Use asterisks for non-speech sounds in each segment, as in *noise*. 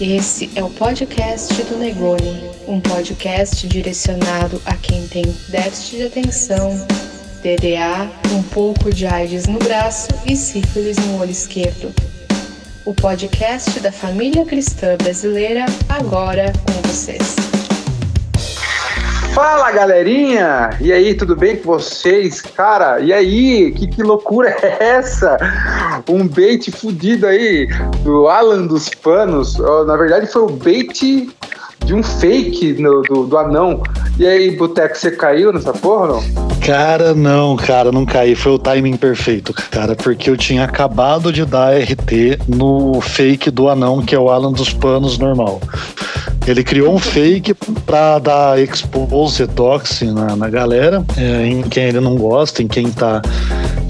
Esse é o podcast do Negroni, um podcast direcionado a quem tem déficit de atenção, DDA, um pouco de AIDS no braço e sífilis no olho esquerdo. O podcast da família cristã brasileira, agora com vocês. Fala galerinha! E aí, tudo bem com vocês? Cara, e aí? Que, que loucura é essa? Um bait fudido aí do Alan dos Panos. Na verdade, foi o bait de um fake no, do, do anão. E aí, Boteco, você caiu nessa porra não? Cara, não, cara, não caí. Foi o timing perfeito, cara, porque eu tinha acabado de dar RT no fake do anão, que é o Alan dos Panos normal. Ele criou um fake pra dar expose toxin na, na galera, é, em quem ele não gosta, em quem tá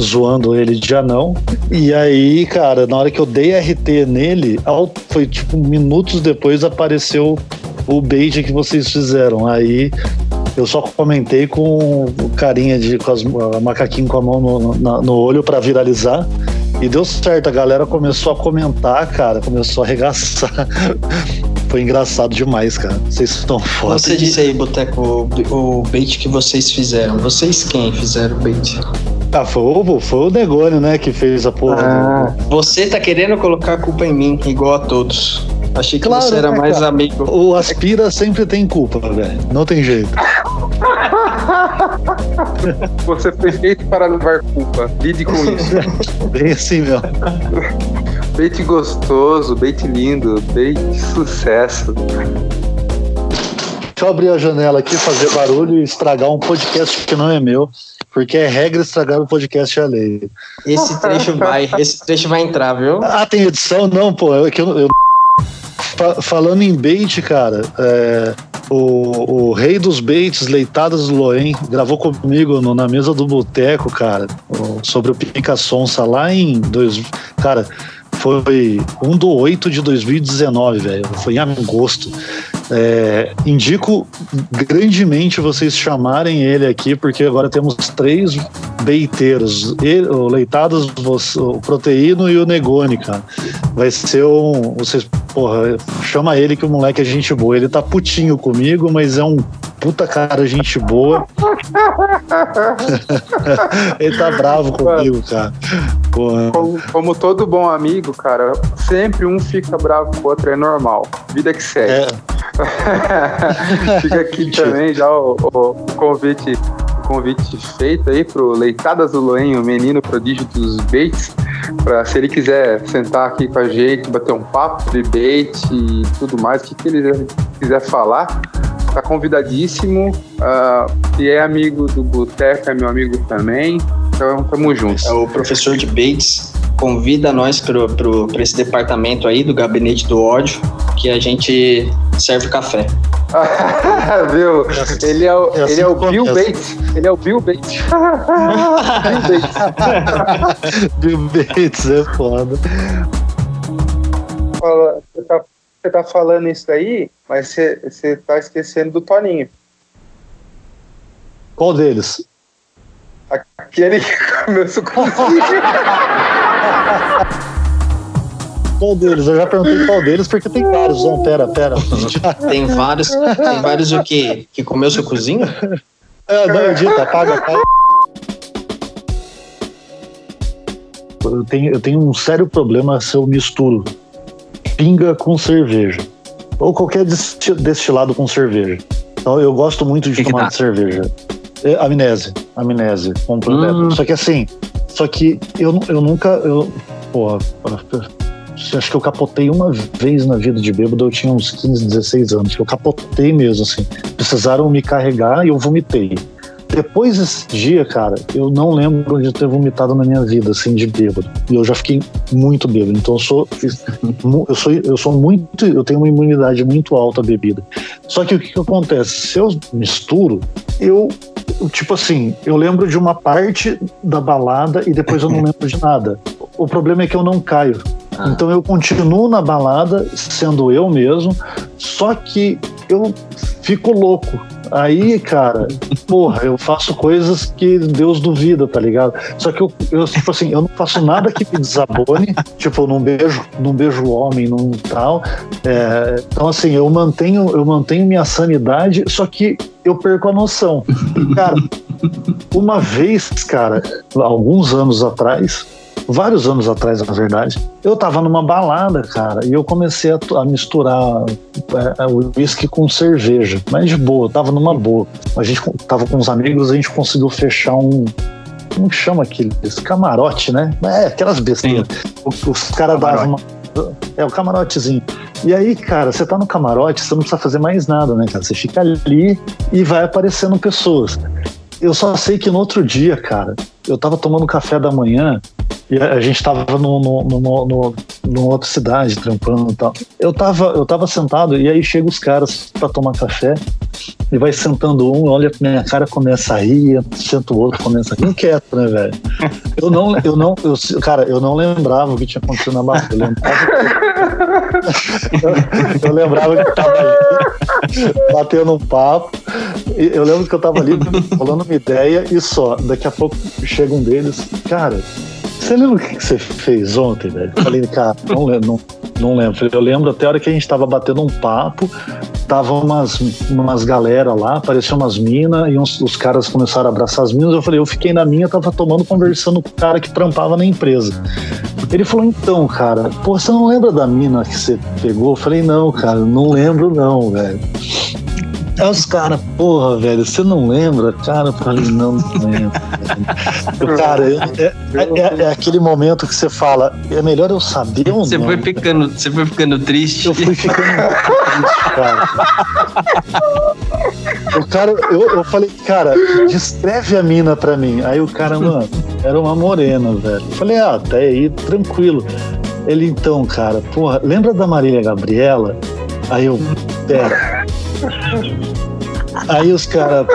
zoando ele de anão. E aí, cara, na hora que eu dei RT nele, foi tipo minutos depois apareceu o bait que vocês fizeram. Aí eu só comentei com carinha de com as, macaquinho com a mão no, no, no olho para viralizar. E deu certo, a galera começou a comentar, cara, começou a arregaçar. *laughs* Foi engraçado demais, cara. Vocês estão foda. Você disse aí, Boteco, o, o bait que vocês fizeram. Vocês quem fizeram o bait? Ah, foi o, foi o Negônio, né, que fez a porra. Ah, do... Você tá querendo colocar a culpa em mim, igual a todos. Achei que claro, você era né, mais cara? amigo. O Aspira sempre tem culpa, velho. Não tem jeito. Você foi feito para levar culpa. Lide com isso. *laughs* Bem assim mesmo. Bait gostoso, bait lindo, bait sucesso. Deixa eu abrir a janela aqui, fazer barulho e estragar um podcast que não é meu, porque é regra estragar o podcast alheio. Esse trecho vai, *laughs* esse trecho vai entrar, viu? Ah, tem edição? Não, pô, é que eu, eu falando em bait, cara, é, o, o, rei dos baits, Leitadas do Loen, gravou comigo no, na mesa do boteco, cara, sobre o Pica Sonsa lá em dois, cara, foi 1 do 8 de 2019, velho. Foi em agosto. É, indico grandemente vocês chamarem ele aqui, porque agora temos três beiteiros: ele, o Leitados, o Proteíno e o Negone, cara. Vai ser um. Vocês, porra, chama ele que o moleque é gente boa. Ele tá putinho comigo, mas é um puta cara, gente boa. *laughs* ele tá bravo comigo, cara. Como, como, todo bom amigo, cara, sempre um fica bravo com o outro, é normal. Vida que segue. É. *laughs* Fica aqui *laughs* também já o, o, convite, convite feito aí pro Leitadas do Loen, o menino prodígio dos baits, para se ele quiser sentar aqui com a gente, bater um papo de bait e tudo mais, o que, que ele quiser falar, tá convidadíssimo. Uh, e é amigo do Boteco, é meu amigo também. Então, tamo junto. É o professor de Bates convida nós para esse departamento aí do gabinete do ódio, que a gente serve café. *laughs* Viu? Ele é o, ele é o Bill Bates. Ele é o Bill Bates. *laughs* *laughs* Bill Bates. é foda. Você tá, você tá falando isso aí, mas você, você tá esquecendo do Toninho. Qual deles? Aquele que começou com *laughs* Qual deles? Eu já perguntei qual deles, porque tem vários. Não, pera, pera. *laughs* Tem vários. Tem vários o quê? Que comeu sua cozinha? É, não, edita, apaga, apaga. Eu tenho, eu tenho um sério problema se eu misturo pinga com cerveja. Ou qualquer destilado com cerveja. Então eu gosto muito de que tomar que cerveja. É, amnésia, amnésia, completo. Hum. Só que assim, só que eu, eu nunca. Eu, porra, acho que eu capotei uma vez na vida de bêbado, eu tinha uns 15, 16 anos, que eu capotei mesmo, assim. Precisaram me carregar e eu vomitei. Depois desse dia, cara, eu não lembro de ter vomitado na minha vida, assim, de bêbado. E eu já fiquei muito bêbado. Então eu sou, *laughs* eu sou, eu sou muito, eu tenho uma imunidade muito alta à bebida. Só que o que, que acontece? Se eu misturo, eu tipo assim, eu lembro de uma parte da balada e depois eu não *laughs* lembro de nada. O problema é que eu não caio. Ah. Então eu continuo na balada sendo eu mesmo, só que eu fico louco. Aí, cara, porra, eu faço coisas que Deus duvida, tá ligado? Só que eu, eu tipo assim, eu não faço nada que me desabone, *laughs* tipo, eu não beijo, não beijo homem, não tal. É, então, assim, eu mantenho, eu mantenho minha sanidade, só que eu perco a noção. Cara, uma vez, cara, alguns anos atrás, vários anos atrás, na verdade, eu tava numa balada, cara, e eu comecei a, a misturar é, o uísque com cerveja, mas de boa, tava numa boa. A gente tava com os amigos, a gente conseguiu fechar um. Como chama aquele? Esse camarote, né? É, aquelas besteiras. Os, os caras davam uma. É, o camarotezinho. E aí, cara, você tá no camarote, você não precisa fazer mais nada, né, cara? Você fica ali e vai aparecendo pessoas. Eu só sei que no outro dia, cara, eu tava tomando café da manhã e a gente tava no, no, no, no, numa outra cidade, trampando e tal. Eu tava, eu tava sentado e aí chegam os caras para tomar café e vai sentando um, olha pra minha cara, começa a rir, senta o outro, começa a rir, inquieto, né, velho? Eu não, eu não, eu, cara, eu não lembrava o que tinha acontecido na barra. Eu lembrava, eu, eu lembrava que tava ali, batendo um papo. Eu lembro que eu tava ali falando uma ideia e só. Daqui a pouco chega um deles, cara, você lembra o que você fez ontem, velho? Falei, cara, não lembro, não, não lembro. Eu lembro até a hora que a gente tava batendo um papo, tava umas, umas galera lá, apareciam umas minas, e uns, os caras começaram a abraçar as minas. Eu falei, eu fiquei na minha, tava tomando, conversando com o cara que trampava na empresa. Ele falou, então, cara, pô, você não lembra da mina que você pegou? Eu falei, não, cara, não lembro não, velho. Aí os caras, porra, velho, você não lembra? Cara, eu falei, não, não lembro. *laughs* cara, é, é, é, aquele momento que você fala, é melhor eu saber ou você não. Foi ficando, você foi ficando triste. Eu fui ficando triste, cara. O cara, eu, eu falei, cara, descreve a mina pra mim. Aí o cara, mano, era uma morena, velho. Eu falei, ah, até aí, tranquilo. Ele, então, cara, porra, lembra da Marília Gabriela? Aí eu, pera. Aí os caras,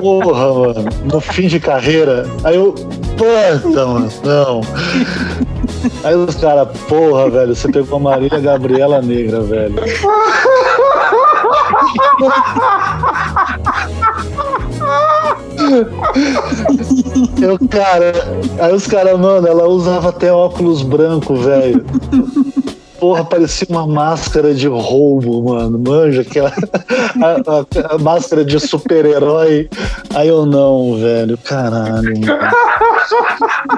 porra, mano, no fim de carreira. Aí eu, puta, mano, não. Aí os caras, porra, velho, você pegou a Marília Gabriela Negra, velho. Eu, cara, aí os caras, mano, ela usava até óculos branco, velho. Porra, parecia uma máscara de roubo, mano. Manja, aquela *laughs* a, a, a máscara de super-herói. Aí eu não, velho. Caralho. Mano.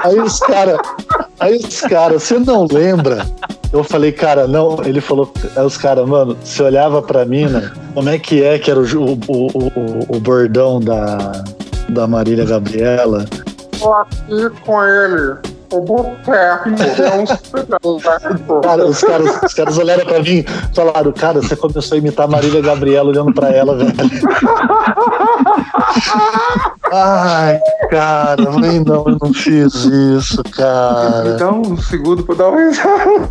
Aí os caras. Aí os caras, você não lembra? Eu falei, cara, não. Ele falou, aí os caras, mano, você olhava pra mina, como é que é que era o, o, o, o bordão da, da Marília Gabriela? Tô aqui com ele o boteco é um cara, os caras, os caras olharam pra mim e falaram, cara, você começou a imitar a Marília Gabriela olhando pra ela, velho. Ai, cara, falei, não, eu não fiz isso, cara. Então, um segundo pra dar uma risada.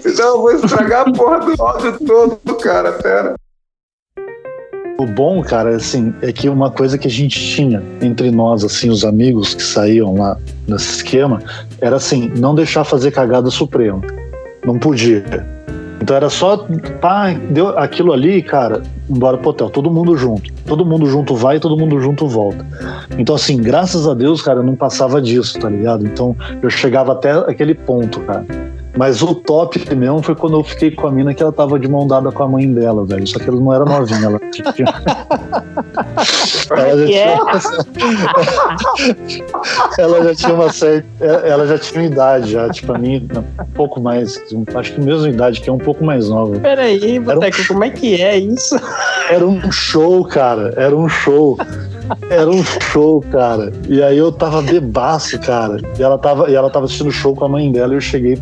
Senão eu vou estragar a porra do áudio todo, cara, pera. O bom, cara, assim, é que uma coisa que a gente tinha entre nós, assim, os amigos que saíam lá nesse esquema, era assim, não deixar fazer cagada suprema. Não podia. Então era só, pá, deu aquilo ali, cara, embora pro hotel, todo mundo junto. Todo mundo junto vai todo mundo junto volta. Então, assim, graças a Deus, cara, eu não passava disso, tá ligado? Então eu chegava até aquele ponto, cara. Mas o top mesmo foi quando eu fiquei com a mina que ela tava de mão dada com a mãe dela, velho. Só que ela não era novinha, ela tinha. *laughs* ela, já tinha... *laughs* ela já tinha uma certa. Ela já tinha uma idade, já, tipo, a mim, um pouco mais. Acho que mesma idade, que é um pouco mais nova. Peraí, Boteco, um... como é que é isso? Era um show, cara. Era um show. Era um show, cara. E aí eu tava bebaço, cara. E ela tava, e ela tava assistindo o show com a mãe dela e eu cheguei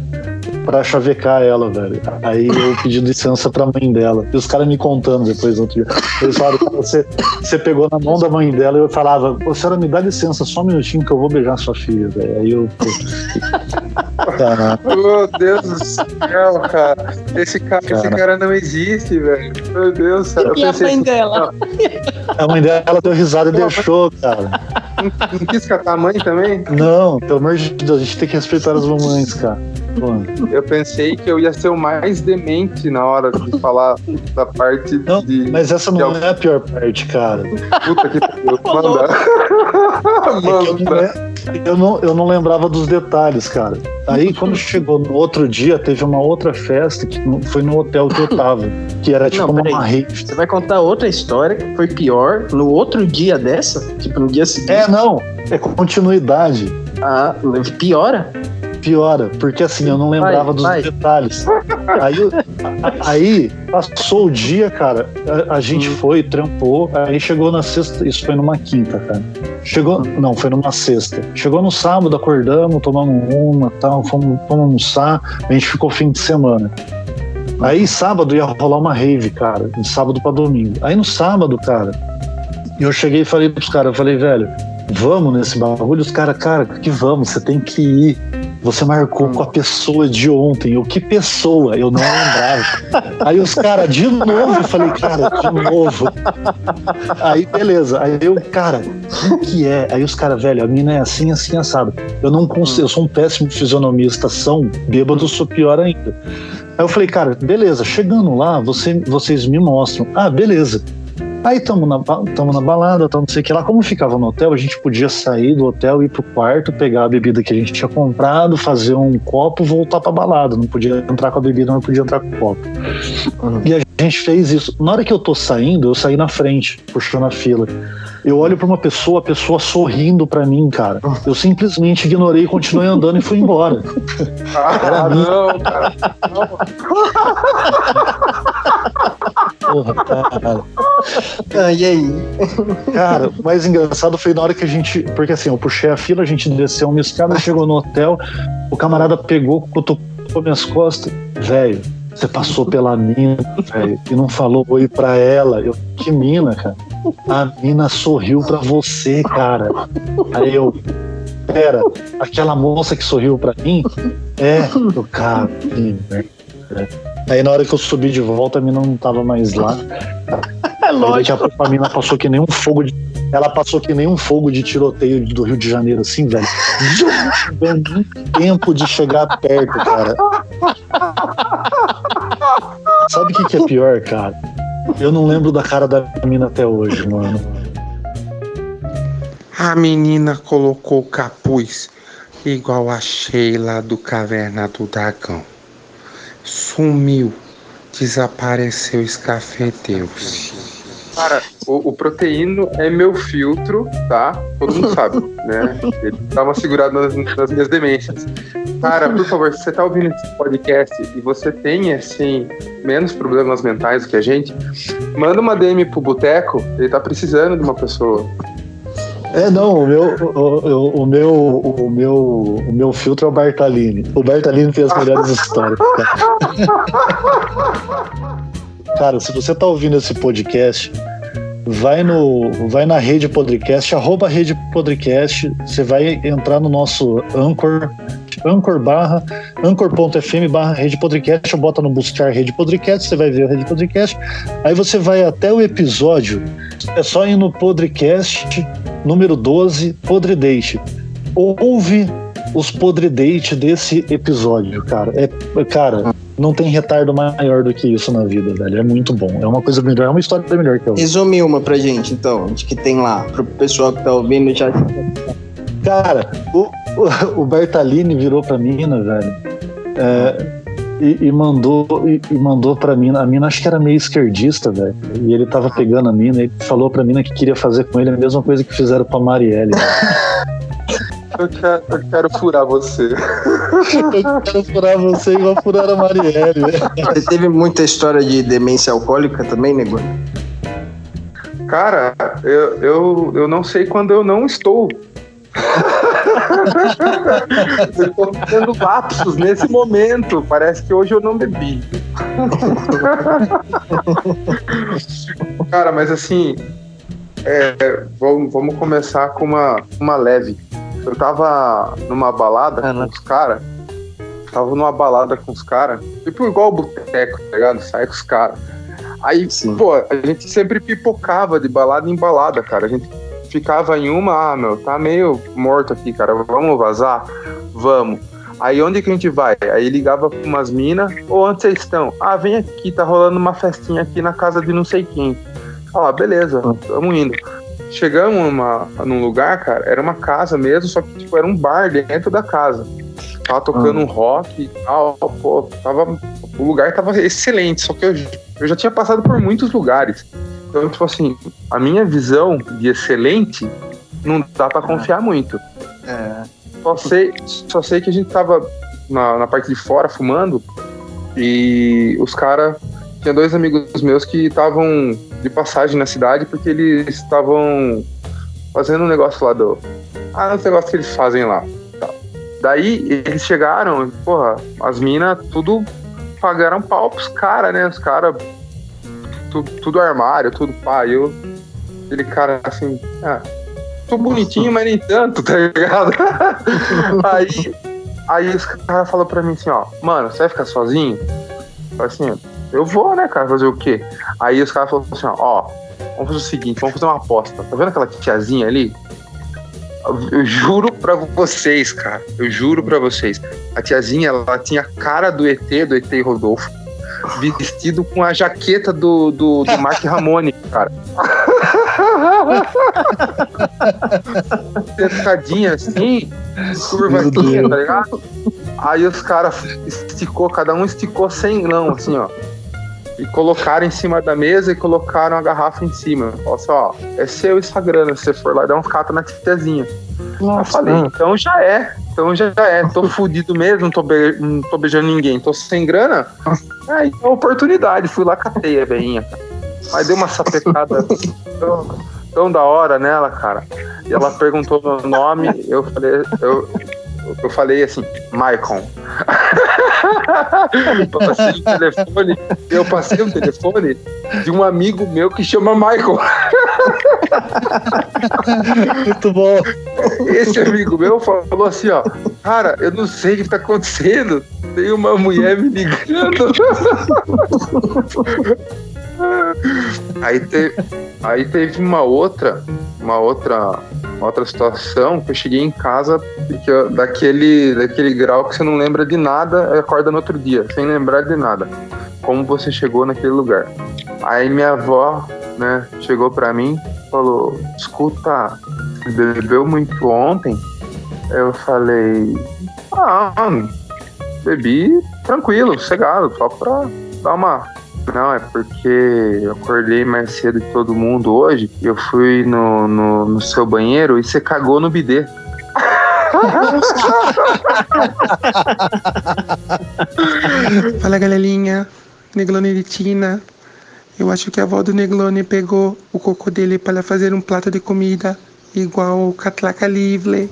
pra chavecar ela, velho. Aí eu pedi licença pra mãe dela. E os caras me contando depois outro dia. Eles falaram, você, você pegou na mão da mãe dela e eu falava, Ô, senhora, me dá licença só um minutinho que eu vou beijar sua filha, velho. Aí eu. Meu Deus do céu, cara. Esse cara, esse cara não existe, velho. Meu Deus, cara. E a mãe assim, dela? A mãe dela deu risada e deixou, cara. Não, não quis catar a mãe também? Não, pelo amor de Deus, a gente tem que respeitar as mamães, cara. Mano. Eu pensei que eu ia ser o mais demente na hora de falar da parte Não, de. mas essa de não é a pior parte, cara. Puta que pariu. Manda. É que eu, não, Manda. é- eu, não, eu não lembrava dos detalhes, cara. Aí, quando chegou no outro dia, teve uma outra festa que foi no hotel que eu tava, que era tipo Não, uma rave. Você vai contar outra história que foi pior no outro dia dessa? Tipo, no dia seguinte? É, não, é continuidade. Ah, piora? Piora, porque assim, eu não lembrava Vai, dos vai. detalhes. Aí, aí, passou o dia, cara, a, a gente Hum. foi, trampou, aí chegou na sexta, isso foi numa quinta, cara. Chegou, não, foi numa sexta. Chegou no sábado, acordamos, tomamos uma, tal, fomos, fomos almoçar, a gente ficou fim de semana. Aí sábado ia rolar uma rave, cara, de sábado pra domingo. Aí no sábado, cara, eu cheguei e falei pros caras, eu falei, velho, vamos nesse bagulho? Os caras, cara, que vamos, você tem que ir. Você marcou com a pessoa de ontem. Eu, que pessoa? Eu não lembrava. *laughs* Aí os caras, de novo, eu falei, cara, de novo. Aí, beleza. Aí eu, cara, quem que é? Aí os caras, velho, a mina é assim, assim, assado. Eu não consigo, eu sou um péssimo fisionomista, são bêbado, sou pior ainda. Aí eu falei, cara, beleza, chegando lá, você, vocês me mostram. Ah, beleza. Aí tamo na, tamo na balada, tamo não sei o que lá. Como ficava no hotel, a gente podia sair do hotel, ir pro quarto, pegar a bebida que a gente tinha comprado, fazer um copo, voltar pra balada. Não podia entrar com a bebida, não podia entrar com o copo. E a gente fez isso. Na hora que eu tô saindo, eu saí na frente, puxando a fila. Eu olho pra uma pessoa, a pessoa sorrindo pra mim, cara. Eu simplesmente ignorei, continuei andando e fui embora. *laughs* Era Ah, minha. não, cara. *laughs* Porra, cara. *laughs* Ah, e aí? Cara, o mais engraçado foi na hora que a gente. Porque assim, eu puxei a fila, a gente desceu uma escada, chegou no hotel, o camarada pegou, cutucou minhas costas. Velho, você passou pela mina, velho, e não falou oi pra ela. Eu, que mina, cara? A mina sorriu pra você, cara. Aí eu. Pera, aquela moça que sorriu pra mim? É, eu, cara, que merda. Aí na hora que eu subi de volta, a mina não tava mais lá. *laughs* É Aí lógico. a pouco a mina passou que nem um fogo de. Ela passou que nem um fogo de tiroteio do Rio de Janeiro, assim, velho. Deu nem tempo de chegar perto, cara. Sabe o que, que é pior, cara? Eu não lembro da cara da mina até hoje, mano. A menina colocou o capuz igual a Sheila do Caverna do Dragão. Sumiu, desapareceu, escafedeu-se. Cara, o, o proteíno é meu filtro, tá? Todo mundo sabe, né? Ele dá uma segurada nas, nas minhas demências. Cara, por favor, se você tá ouvindo esse podcast e você tem, assim, menos problemas mentais do que a gente, manda uma DM pro Boteco, ele tá precisando de uma pessoa. É, não, o meu, o, o- meu, o meu, o meu filtro é o Bartalini. O Bartalini tem as melhores histórias. Cara. Cara, se você tá ouvindo esse podcast, vai no, vai na rede podcast, arroba rede podcast, você vai entrar no nosso Anchor, Anchor barra, anchor.fm barra rede podcast, ou bota no buscar rede podcast, você vai ver a rede podcast, aí você vai até o episódio, é só ir no podcast número 12, Podre Date. Ouve os Podre Date desse episódio, cara. É, cara, não tem retardo maior do que isso na vida, velho. É muito bom. É uma coisa melhor, é uma história melhor que eu. Resume uma pra gente, então, de que tem lá, pro pessoal que tá ouvindo já. Cara, o, o, o Bertalini virou pra mina, velho. é, e, e mandou e, e mandou pra mina. A mina acho que era meio esquerdista, velho. E ele tava pegando a mina e falou pra mina que queria fazer com ele a mesma coisa que fizeram pra Marielle. Eu quero, eu quero furar você. Eu quero furar você igual furaram a Marielle, velho. Você teve muita história de demência alcoólica também, nego? Cara, eu, eu, eu não sei quando eu não estou. Eu estou tendo lapsos nesse momento. Parece que hoje eu não bebi. Cara, mas assim, é, vamos, vamos começar com uma, uma leve. Eu tava numa balada Ah, com não. os caras. Tava numa balada com os caras. Tipo igual o boteco, tá ligado? Sai com os caras. Aí, Sim. pô, a gente sempre pipocava de balada em balada, cara. A gente ficava em uma, ah, meu, tá meio morto aqui, cara, vamos vazar? Vamos. Aí onde que a gente vai? Aí ligava pra umas minas, ou onde vocês estão? Ah, vem aqui, tá rolando uma festinha aqui na casa de não sei quem. Ah, beleza, tamo indo. Chegamos numa, num lugar, cara, era uma casa mesmo, só que tipo, era um bar dentro da casa. Tava tocando um rock e tal, pô, tava, o lugar tava excelente, só que eu, eu já tinha passado por muitos lugares. Então, tipo assim, a minha visão de excelente não dá para confiar muito. É. Só sei, só sei que a gente tava na, na parte de fora fumando e os caras. Tinha dois amigos meus que estavam de passagem na cidade porque eles estavam fazendo um negócio lá do. Ah, os negócios que eles fazem lá. Daí eles chegaram, porra, as minas tudo pagaram pau pros caras, né? Os caras. Tudo, tudo armário, tudo pá. Eu. Aquele cara assim. Ah, tô bonitinho, mas nem tanto, tá ligado? *laughs* aí, aí os caras falaram pra mim assim, ó, mano, você vai ficar sozinho? Eu falei assim, eu vou, né, cara, fazer o quê? Aí os caras falaram assim, ó, ó, vamos fazer o seguinte, vamos fazer uma aposta. Tá vendo aquela tiazinha ali? Eu juro pra vocês, cara, eu juro pra vocês. A tiazinha, ela tinha a cara do ET, do ET Rodolfo, vestido com a jaqueta do, do, do Mark Ramone, cara. *laughs* Sentadinha assim, curvadinha, tá ligado? Aí os caras esticou, cada um esticou sem grão, assim, ó. E colocaram em cima da mesa e colocaram a garrafa em cima. Falaram assim, ó, é seu Instagram, se você for lá dar uns catas na tiazinha. Eu falei, então já é. Então já é. Tô fudido mesmo, não tô, be não tô beijando ninguém, tô sem grana. Aí, é oportunidade, fui lá catei a veinha. Mas deu uma sapecada tão, tão da hora nela, cara. E ela perguntou meu nome, eu falei, eu, eu falei assim, Maicon. *laughs* passei o telefone, eu passei o telefone de um amigo meu que chama Michael. *laughs* Muito bom. Esse amigo meu falou assim, ó, cara, eu não sei o que tá acontecendo. Tem uma mulher me ligando. *laughs* aí, teve, aí teve uma outra, uma outra, uma outra situação que eu cheguei em casa que eu, daquele, daquele grau que você não lembra de nada acorda no outro dia, sem lembrar de nada. Como você chegou naquele lugar. Aí minha avó, né, chegou pra mim falou, escuta, você bebeu muito ontem? Eu falei, ah, bebi tranquilo, sossegado, só pra dar uma não, é porque eu acordei mais cedo que todo mundo hoje. Eu fui no, no, no seu banheiro e você cagou no bidê. *laughs* Fala galerinha, Neglone Litina. Eu acho que a avó do Neglone pegou o cocô dele para fazer um prato de comida igual o Catlaca Livre.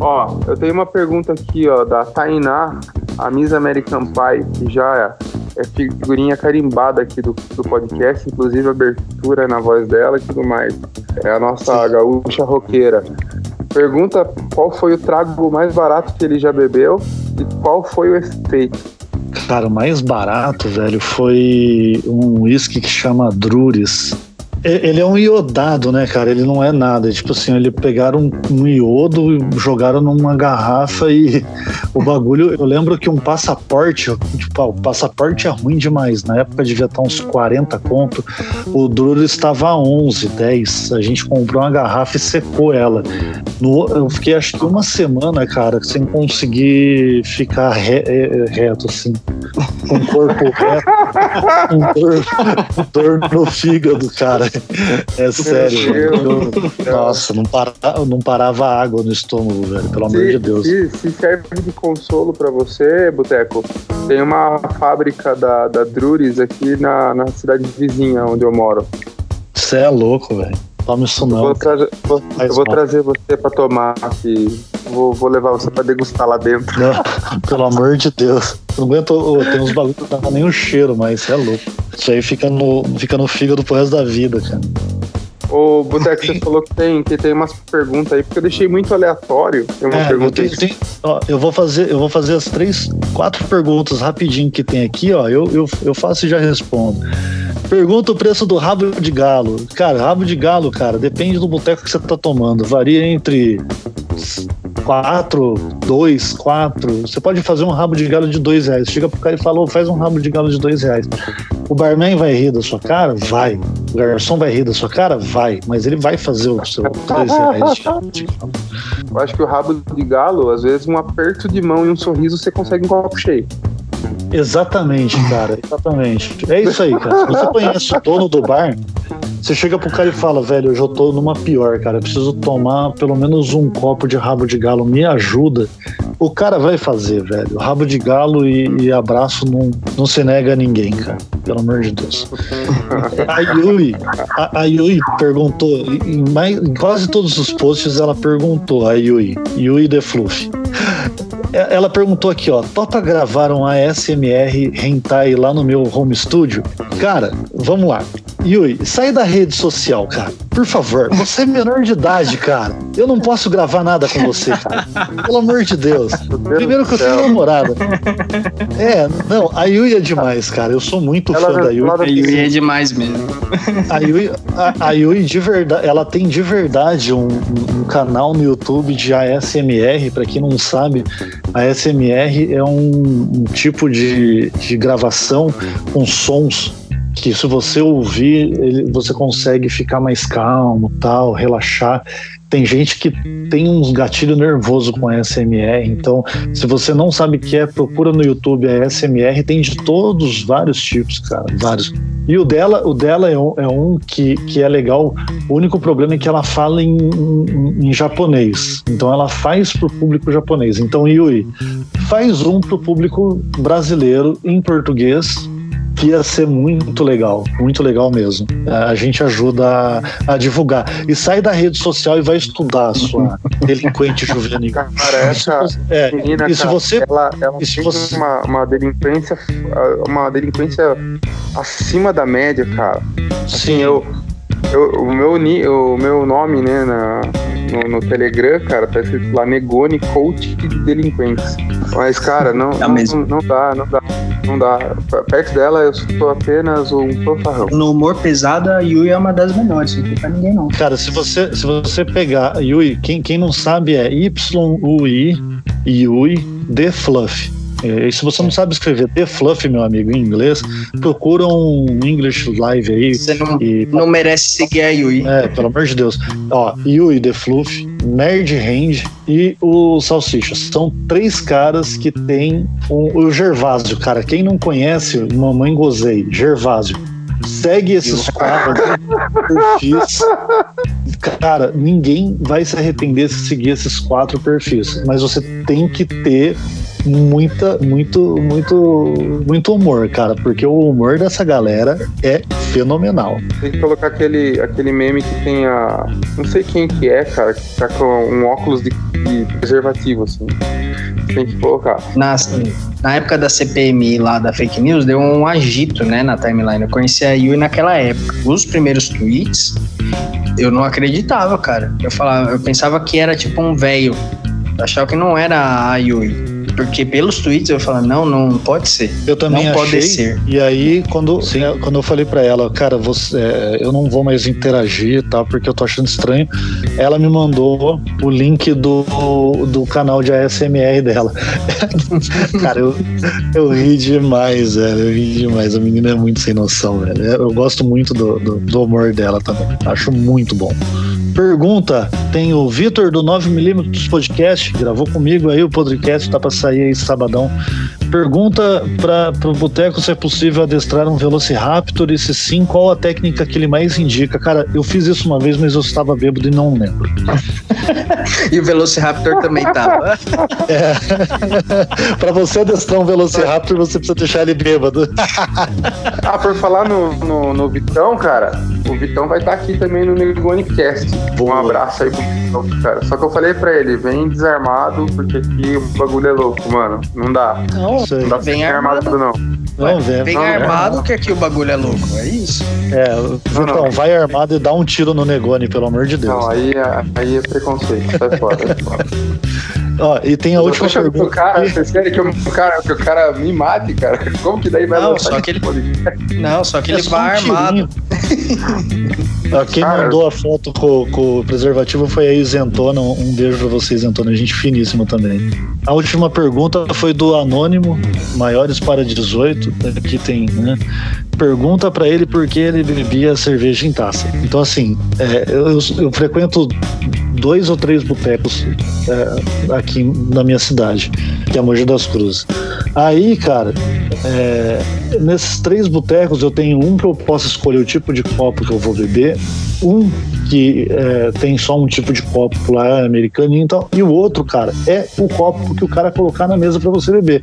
Ó, eu tenho uma pergunta aqui, ó, da Tainá, a Miss American Pie, que já é figurinha carimbada aqui do, do podcast, inclusive abertura na voz dela e tudo mais. É a nossa gaúcha roqueira. Pergunta qual foi o trago mais barato que ele já bebeu e qual foi o efeito. Cara, o mais barato, velho, foi um whisky que chama Druris. Ele é um iodado, né, cara? Ele não é nada. Tipo assim, ele pegaram um, iodo jogaram numa garrafa e o bagulho. Eu lembro que um passaporte, tipo, ah, o passaporte é ruim demais. Na época devia estar uns 40 conto. O Druro estava a 11, 10. A gente comprou uma garrafa e secou ela. No, eu fiquei acho que uma semana, cara, sem conseguir ficar re, reto, assim. Com o corpo reto. Com dor, dor no fígado, cara. É sério. Eu, nossa, não parava, não parava água no estômago, velho, pelo se, amor de Deus. Se, se serve de consolo para você, Boteco, tem uma fábrica da, da Druris aqui na, na cidade vizinha onde eu moro. Você é louco, velho. Toma isso não. Eu vou, trazer, vou, eu vou trazer você para tomar aqui. Vou, vou levar você para degustar lá dentro. Não, pelo amor de Deus. Não aguento, oh, tem uns bagulho que não dá nem o cheiro, mas isso é louco. Isso aí fica no, fica no fígado pro resto da vida, cara. Ô, Boteco, você falou que tem, que tem umas perguntas aí, porque eu deixei muito aleatório. Tem uma É, eu, pergunta tenho- tenho- ó, eu vou fazer, eu vou fazer as três, quatro perguntas rapidinho que tem aqui, ó. Eu, eu, eu faço e já respondo. Pergunta o preço do rabo de galo. Cara, rabo de galo, cara, depende do boteco que você tá tomando. Varia entre 4, 2, 4. Você pode fazer um rabo de galo de 2 reais. Chega pro cara e fala, oh, faz um rabo de galo de 2 reais. O barman vai rir da sua cara? Vai. O garçom vai rir da sua cara? Vai. Mas ele vai fazer o seu 2 reais. Eu acho que o rabo de galo, às vezes, um aperto de mão e um sorriso você consegue um copo cheio. Exatamente, cara. Exatamente. É isso aí, cara. Se você conhece o dono do bar, você chega pro cara e fala, velho, eu já tô numa pior, cara. Eu preciso tomar pelo menos um copo de rabo de galo, me ajuda. O cara vai fazer, velho. Rabo de galo e, e abraço não, não se nega a ninguém, cara. Pelo amor de Deus. A Yui, a, a Yui perguntou, em, mais, em quase todos os posts ela perguntou, a Yui, Yui The Fluff. Ela perguntou aqui, ó, topa gravar um ASMR hentai lá no meu home studio? Cara, vamos lá. Yui, sai da rede social, cara. Por favor. Você é menor de idade, cara. Eu não posso gravar nada com você, cara. Pelo amor de Deus. Primeiro que eu tenho namorada. É, não, a Yui é demais, cara. Eu sou muito ela, fã da Yui. A Yui é demais mesmo. A Yui, a, a Yui de verdade, ela tem de verdade um, um canal no YouTube de ASMR, para quem não sabe, a ASMR é um, um tipo de, de gravação com sons que se você ouvir, ele, você consegue ficar mais calmo, tal, relaxar. Tem gente que tem uns gatilhos nervoso com a SMR, então se você não sabe o que é, procura no YouTube a SMR, tem de todos vários tipos, cara, vários. E o dela, o dela é um, é um que, que é legal. O único problema é que ela fala em, em, em japonês. Então ela faz pro público japonês. Então, Yui, faz um pro público brasileiro em português que ia ser muito legal, muito legal mesmo. A gente ajuda a, a, divulgar. E sai da rede social e vai estudar a sua *laughs* delinquente juvenil. Cara, essa é, menina, e se cara, você, ela, ela e se tem você- uma, uma delinquência uma delinquência acima da média, cara. Assim, eu, eu o meu ni- o meu nome, né, na, no, no Telegram, cara, tá escrito lá Negone Coach de Delinquentes. Mas, cara, não, Tá não, mesmo. não dá, não dá, não dá. Perto dela eu sou apenas um fanfarrão. No humor pesado, a Yui é uma das melhores. Não tem pra ninguém, não. Cara, se você, se você pegar Yui, quem, quem não sabe é Y-U-I, Yui, The Fluff. É, E se você não sabe escrever The Fluff, meu amigo, em inglês, procura um English Live aí. Você não, E, não merece seguir a Yui. é, pelo amor de Deus. Ó, Yui The Fluff, Nerd Hand e o Salsicha. São três caras que tem um- o Gervásio, cara. Quem não conhece, Mamãe Gozei, Gervásio. Segue esses quatro perfis. Cara, ninguém vai se arrepender se seguir esses quatro perfis, mas você tem que ter muita, muito, muito, muito humor, cara, porque o humor dessa galera é fenomenal. Tem que colocar aquele, aquele meme que tem a. Não sei quem que é, cara, que tá com um óculos de, de preservativo, assim. Tem que colocar. Na, na época da CPMI lá da fake news, deu um agito, né, na timeline. Eu conheci a Yui naquela época. Os primeiros tweets, eu não acreditava, cara. Eu falava, eu pensava que era tipo um velho. Eu achava que não era a Yui. Porque pelos tweets eu falava, não, não pode ser. Eu também Não achei. pode ser. E aí, quando, é, quando eu falei pra ela, cara, você, é, eu não vou mais interagir, tá? Porque eu tô achando estranho. Ela me mandou o link do, do canal de ASMR dela. *laughs* cara, eu, eu ri demais, velho. Eu ri demais. A menina é muito sem noção, velho. Eu gosto muito do, do, do humor dela também. Acho muito bom. Pergunta: tem o Vitor do 9mm Podcast, gravou comigo aí, o podcast tá pra sair aí sabadão. Pergunta para o Boteco se é possível adestrar um Velociraptor e se sim, qual a técnica que ele mais indica. Cara, eu fiz isso uma vez, mas eu estava bêbado e não lembro. *laughs* E o Velociraptor também *laughs* tava. Para você adestrar um Velociraptor, você precisa deixar ele bêbado. *laughs* Ah, por falar no, no, no Vitão, cara, o Vitão vai estar aqui também no Negoni Cast. Um abraço aí pro Vitão, cara. Só que eu falei pra ele, vem desarmado, porque aqui o bagulho é louco, mano. Não dá. Não, isso aí. Não dá pra Vem ser armado, armado. não. Não. Vem não, armado que aqui o bagulho é louco, é isso? É, Não, então, não. vai armado e dá um tiro no Negoni, pelo amor de Deus. Não, aí é, aí é preconceito. Sai fora, sai fora. *laughs* Ó, e tem a Eu última achando que o pergunta. cara, vocês querem que o cara, que o cara me mate, cara? Como que daí vai Não, só que ele-? Não, só que É ele só um vai armado. *laughs* Quem Cara. mandou a foto com, com o preservativo foi a Isentona. Um beijo pra você, Isentona. Gente finíssima também. A última pergunta foi do Anônimo, maiores para 18. Aqui tem, né? Pergunta pra ele por que ele bebia cerveja em taça. Então, assim, é, eu, eu frequento dois ou três botecos é, aqui na minha cidade, que é Mogi das Cruzes. Aí, cara, é, nesses três botecos eu tenho um que eu posso escolher o tipo de copo que eu vou beber, um que é, tem só um tipo de copo lá americano, então, e o outro, cara, é o copo que o cara colocar na mesa para você beber.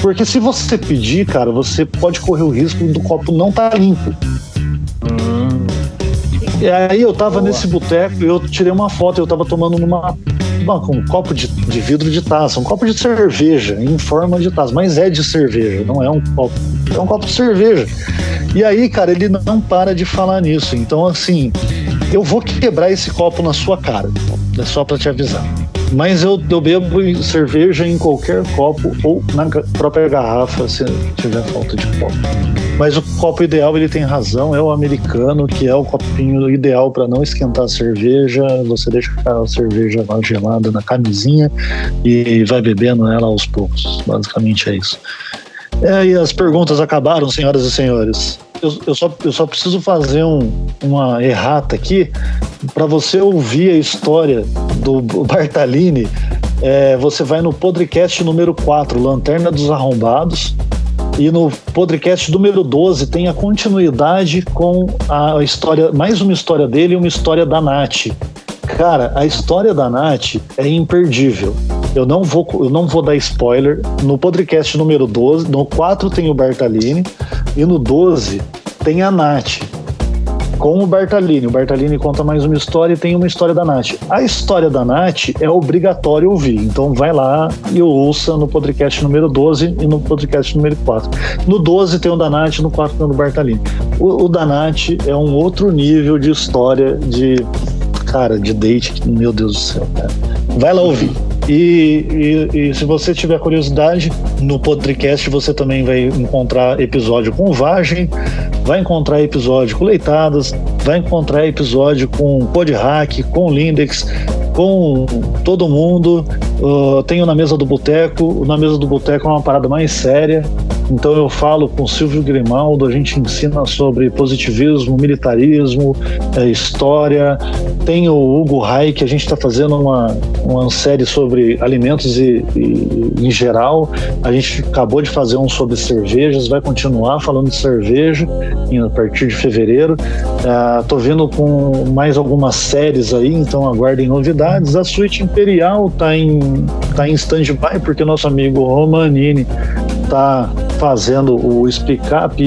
Porque se você pedir, cara, você pode correr o risco do copo não estar limpo. E aí eu tava nesse boteco e eu tirei uma foto, eu tava tomando numa, uma- um copo de, de vidro de taça, um copo de cerveja, em forma de taça, mas é de cerveja, não é um copo, é um copo de cerveja. E aí, cara, ele não para de falar nisso. Então, assim, eu vou quebrar esse copo na sua cara, é só pra te avisar. Mas eu, eu bebo cerveja em qualquer copo ou na própria garrafa, se tiver falta de copo. Mas o copo ideal, ele tem razão, é o americano, que é o copinho ideal para não esquentar a cerveja. Você deixa a cerveja lá gelada na camisinha e vai bebendo ela aos poucos. Basicamente é isso. É, e as perguntas acabaram, senhoras e senhores. Eu, eu só, eu só preciso fazer um- uma errata aqui para você ouvir a história do Bartalini. É, você vai no podcast número 4, Lanterna dos Arrombados. E no podcast número 12 tem a continuidade com a história, mais uma história dele e uma história da Nath. Cara, a história da Nath é imperdível. Eu não vou, eu não vou dar spoiler. No podcast número 12, no 4 tem o Bartalini e no 12 tem a Nath com o Bartalini. O Bartalini conta mais uma história e tem uma história da Nath. A história da Nath é obrigatório ouvir, então vai lá e ouça no podcast número 12 e no podcast número 4. No 12 tem o da Nath, no 4 tem o do Bartalini. O, o da Nath é um outro nível de história de. Cara, de date, meu Deus do céu, cara. Vai lá ouvir. E, e- e se você tiver curiosidade, no podcast você também vai encontrar episódio com Vagem, vai encontrar episódio com Leitadas, vai encontrar episódio com Podhack, com Lindex, com todo mundo. Uh, tenho na mesa do boteco. Na mesa do boteco é uma parada mais séria. Então eu falo com Silvio Grimaldo, a gente ensina sobre positivismo, militarismo, eh, história. Tem o Hugo Rai, que a gente está fazendo uma, uma série sobre alimentos e, e- em geral. A gente acabou de fazer um sobre cervejas, vai continuar falando de cerveja a partir de fevereiro. Ah, tô vindo com mais algumas séries aí, então aguardem novidades. A Suíte Imperial tá em, tá em stand-by, porque nosso amigo Romanini tá fazendo o Speak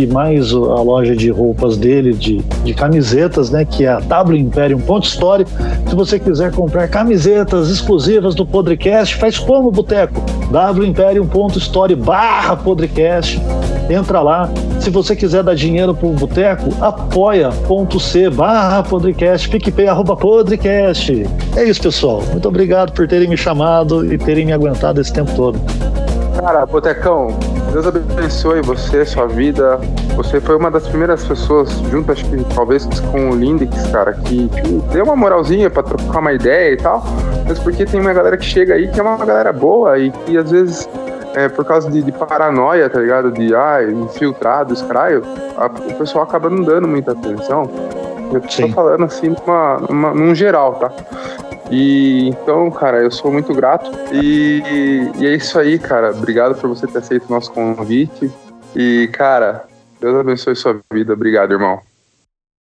mais o- a loja de roupas dele, de, de camisetas, né? Que é a W Imperium Ponto Story. Se você quiser comprar camisetas exclusivas do Podcast, faz como, Boteco? Story barra Podcast. Entra lá. Se você quiser dar dinheiro pro Boteco, apoia.c barra podcast, PicPay arroba podcast. É isso, pessoal. Muito obrigado por terem me chamado e terem me aguentado esse tempo todo. Cara, Botecão, Deus abençoe você, sua vida. Você foi uma das primeiras pessoas, junto acho que talvez com o Lindex, cara, que, que deu uma moralzinha pra trocar uma ideia e tal. Mas porque tem uma galera que chega aí que é uma galera boa e que às vezes, é, por causa de, de paranoia, tá ligado? De, ah, infiltrados, caralho, a- o pessoal acaba não dando muita atenção. Eu tô Sim. falando assim numa, numa, num geral, tá? E então, cara, eu sou muito grato. E, e é isso aí, cara. Obrigado por você ter aceito o nosso convite. E, cara, Deus abençoe sua vida. Obrigado, irmão.